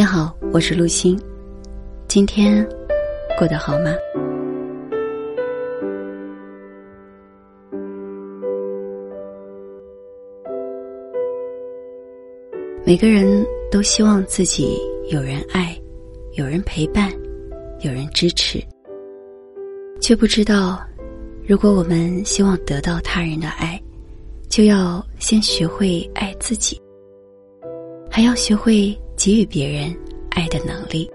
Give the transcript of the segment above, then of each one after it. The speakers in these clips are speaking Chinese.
你好，我是陆欣。今天过得好吗？每个人都希望自己有人爱，有人陪伴，有人支持，却不知道，如果我们希望得到他人的爱，就要先学会爱自己，还要学会。给予别人爱的能力，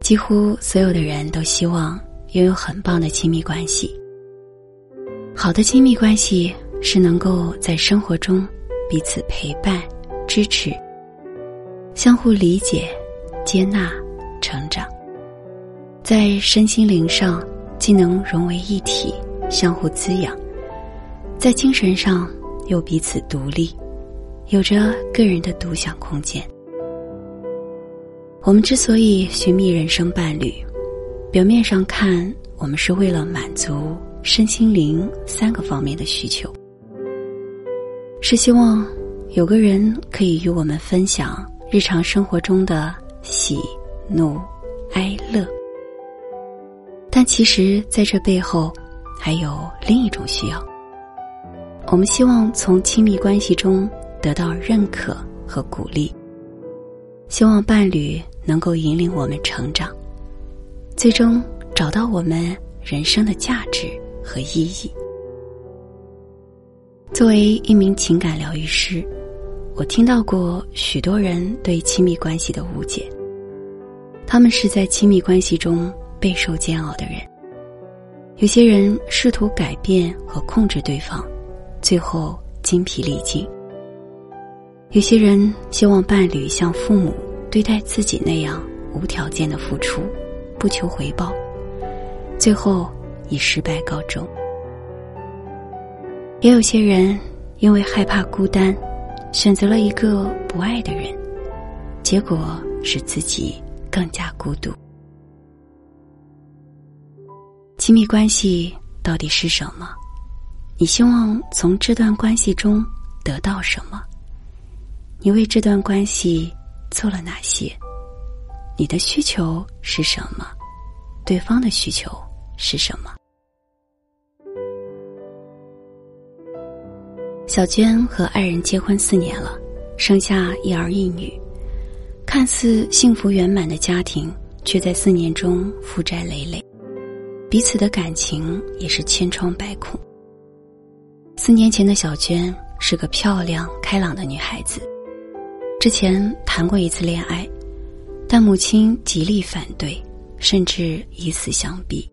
几乎所有的人都希望拥有很棒的亲密关系。好的亲密关系是能够在生活中彼此陪伴、支持、相互理解、接纳、成长，在身心灵上既能融为一体、相互滋养，在精神上又彼此独立。有着个人的独享空间。我们之所以寻觅人生伴侣，表面上看，我们是为了满足身心灵三个方面的需求，是希望有个人可以与我们分享日常生活中的喜怒哀乐。但其实，在这背后，还有另一种需要。我们希望从亲密关系中。得到认可和鼓励，希望伴侣能够引领我们成长，最终找到我们人生的价值和意义。作为一名情感疗愈师，我听到过许多人对亲密关系的误解。他们是在亲密关系中备受煎熬的人，有些人试图改变和控制对方，最后精疲力尽。有些人希望伴侣像父母对待自己那样无条件的付出，不求回报，最后以失败告终。也有些人因为害怕孤单，选择了一个不爱的人，结果使自己更加孤独。亲密关系到底是什么？你希望从这段关系中得到什么？你为这段关系做了哪些？你的需求是什么？对方的需求是什么？小娟和爱人结婚四年了，生下一儿一女，看似幸福圆满的家庭，却在四年中负债累累，彼此的感情也是千疮百孔。四年前的小娟是个漂亮开朗的女孩子。之前谈过一次恋爱，但母亲极力反对，甚至以死相逼。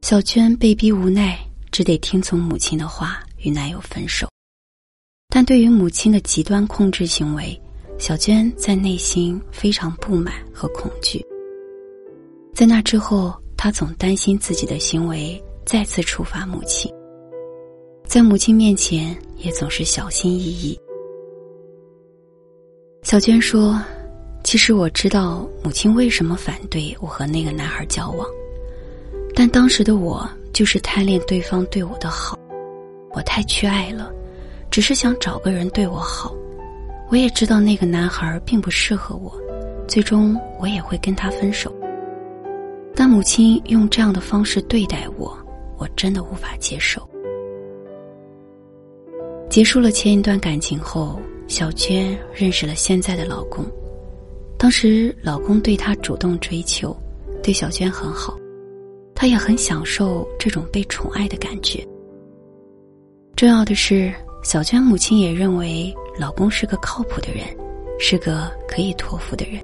小娟被逼无奈，只得听从母亲的话与男友分手。但对于母亲的极端控制行为，小娟在内心非常不满和恐惧。在那之后，她总担心自己的行为再次触发母亲，在母亲面前也总是小心翼翼。小娟说：“其实我知道母亲为什么反对我和那个男孩交往，但当时的我就是贪恋对方对我的好，我太缺爱了，只是想找个人对我好。我也知道那个男孩并不适合我，最终我也会跟他分手。但母亲用这样的方式对待我，我真的无法接受。”结束了前一段感情后。小娟认识了现在的老公，当时老公对她主动追求，对小娟很好，她也很享受这种被宠爱的感觉。重要的是，小娟母亲也认为老公是个靠谱的人，是个可以托付的人。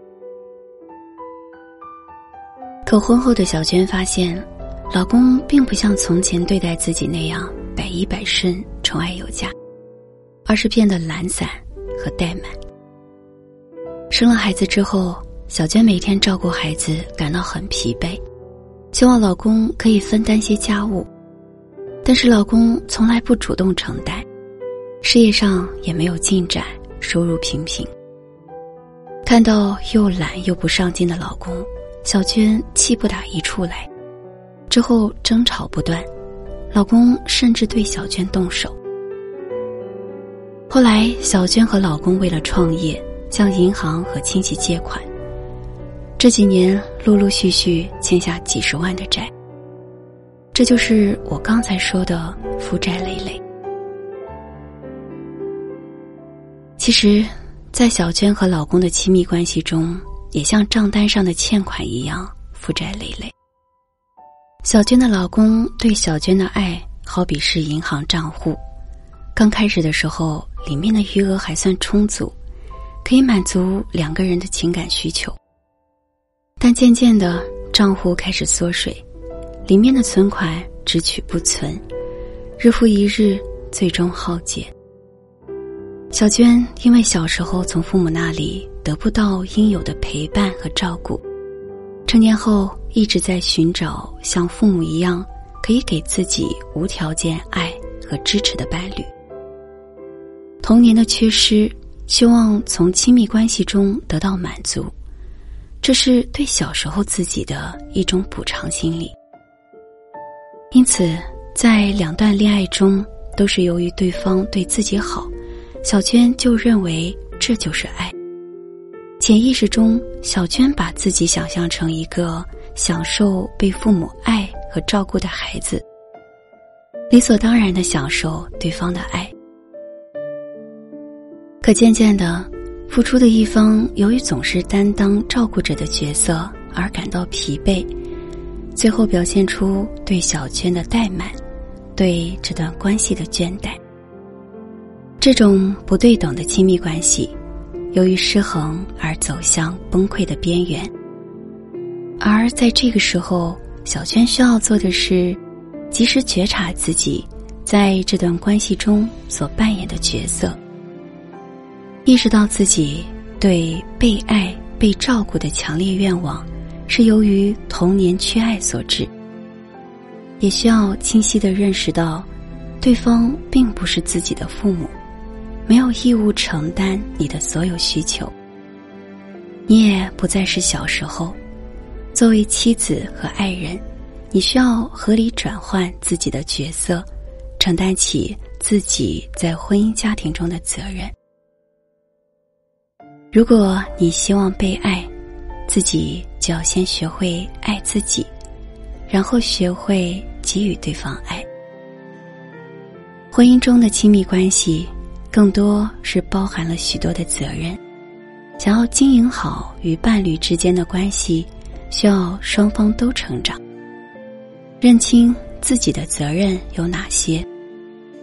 可婚后的小娟发现，老公并不像从前对待自己那样百依百顺、宠爱有加，而是变得懒散。和怠慢。生了孩子之后，小娟每天照顾孩子感到很疲惫，希望老公可以分担些家务，但是老公从来不主动承担，事业上也没有进展，收入平平。看到又懒又不上进的老公，小娟气不打一处来，之后争吵不断，老公甚至对小娟动手。后来，小娟和老公为了创业，向银行和亲戚借款。这几年，陆陆续续欠下几十万的债。这就是我刚才说的负债累累。其实，在小娟和老公的亲密关系中，也像账单上的欠款一样负债累累。小娟的老公对小娟的爱，好比是银行账户，刚开始的时候，里面的余额还算充足，可以满足两个人的情感需求。但渐渐的，账户开始缩水。里面的存款只取不存，日复一日，最终耗竭。小娟因为小时候从父母那里得不到应有的陪伴和照顾，成年后一直在寻找像父母一样可以给自己无条件爱和支持的伴侣。童年的缺失，希望从亲密关系中得到满足，这是对小时候自己的一种补偿心理。因此，在两段恋爱中，都是由于对方对自己好，小娟就认为这就是爱。潜意识中，小娟把自己想象成一个享受被父母爱和照顾的孩子，理所当然的享受对方的爱。可渐渐的，付出的一方由于总是担当照顾者的角色而感到疲惫。最后表现出对小娟的怠慢，对这段关系的倦怠。这种不对等的亲密关系，由于失衡而走向崩溃的边缘。而在这个时候，小娟需要做的是，及时觉察自己在这段关系中所扮演的角色，意识到自己对被爱、被照顾的强烈愿望。是由于童年缺爱所致，也需要清晰的认识到，对方并不是自己的父母，没有义务承担你的所有需求。你也不再是小时候，作为妻子和爱人，你需要合理转换自己的角色，承担起自己在婚姻家庭中的责任。如果你希望被爱，自己就要先学会爱自己，然后学会给予对方爱。婚姻中的亲密关系，更多是包含了许多的责任。想要经营好与伴侣之间的关系，需要双方都成长，认清自己的责任有哪些，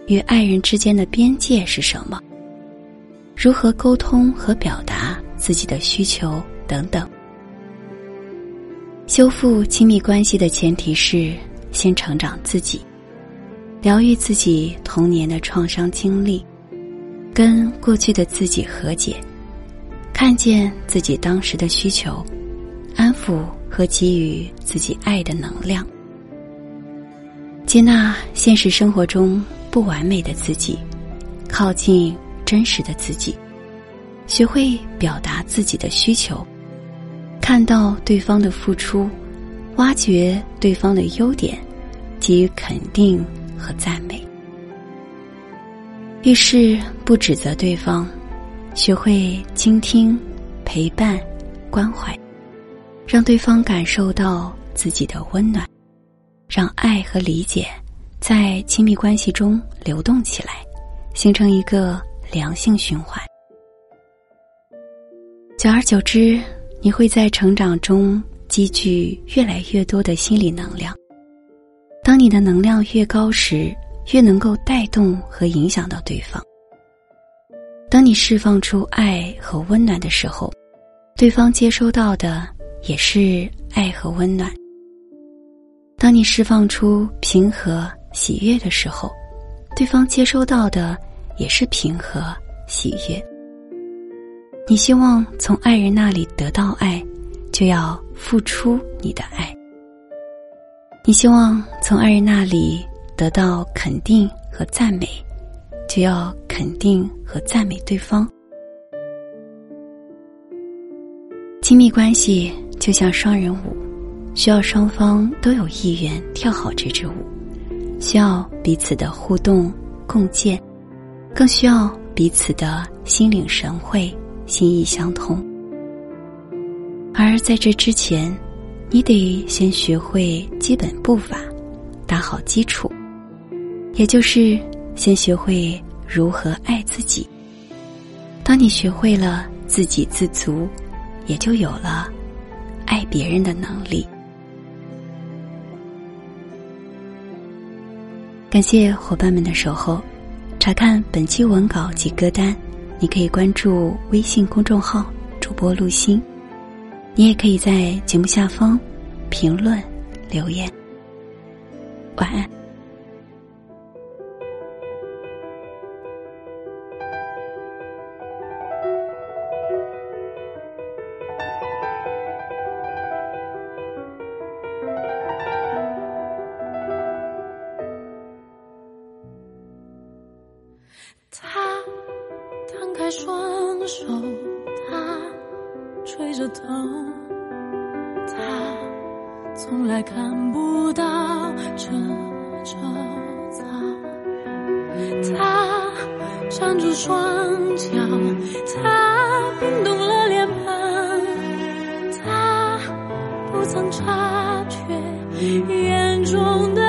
与爱人之间的边界是什么，如何沟通和表达自己的需求等等。修复亲密关系的前提是先成长自己，疗愈自己童年的创伤经历，跟过去的自己和解，看见自己当时的需求，安抚和给予自己爱的能量，接纳现实生活中不完美的自己，靠近真实的自己，学会表达自己的需求。看到对方的付出，挖掘对方的优点，给予肯定和赞美。遇事不指责对方，学会倾听、陪伴、关怀，让对方感受到自己的温暖，让爱和理解在亲密关系中流动起来，形成一个良性循环。久而久之。你会在成长中积聚越来越多的心理能量。当你的能量越高时，越能够带动和影响到对方。当你释放出爱和温暖的时候，对方接收到的也是爱和温暖。当你释放出平和喜悦的时候，对方接收到的也是平和喜悦。你希望从爱人那里得到爱，就要付出你的爱。你希望从爱人那里得到肯定和赞美，就要肯定和赞美对方。亲密关系就像双人舞，需要双方都有意愿跳好这支舞，需要彼此的互动共建，更需要彼此的心领神会、心意相通。而在这之前，你得先学会基本步伐，打好基础，也就是先学会如何爱自己。当你学会了自给自足，也就有了爱别人的能力。感谢伙伴们的守候。查看本期文稿及歌单，你可以关注微信公众号“主播陆星”，你也可以在节目下方评论留言。晚安。双手，他垂着头，他从来看不到这周遭。他站住双脚，他冰冻了脸庞，他不曾察觉眼中的。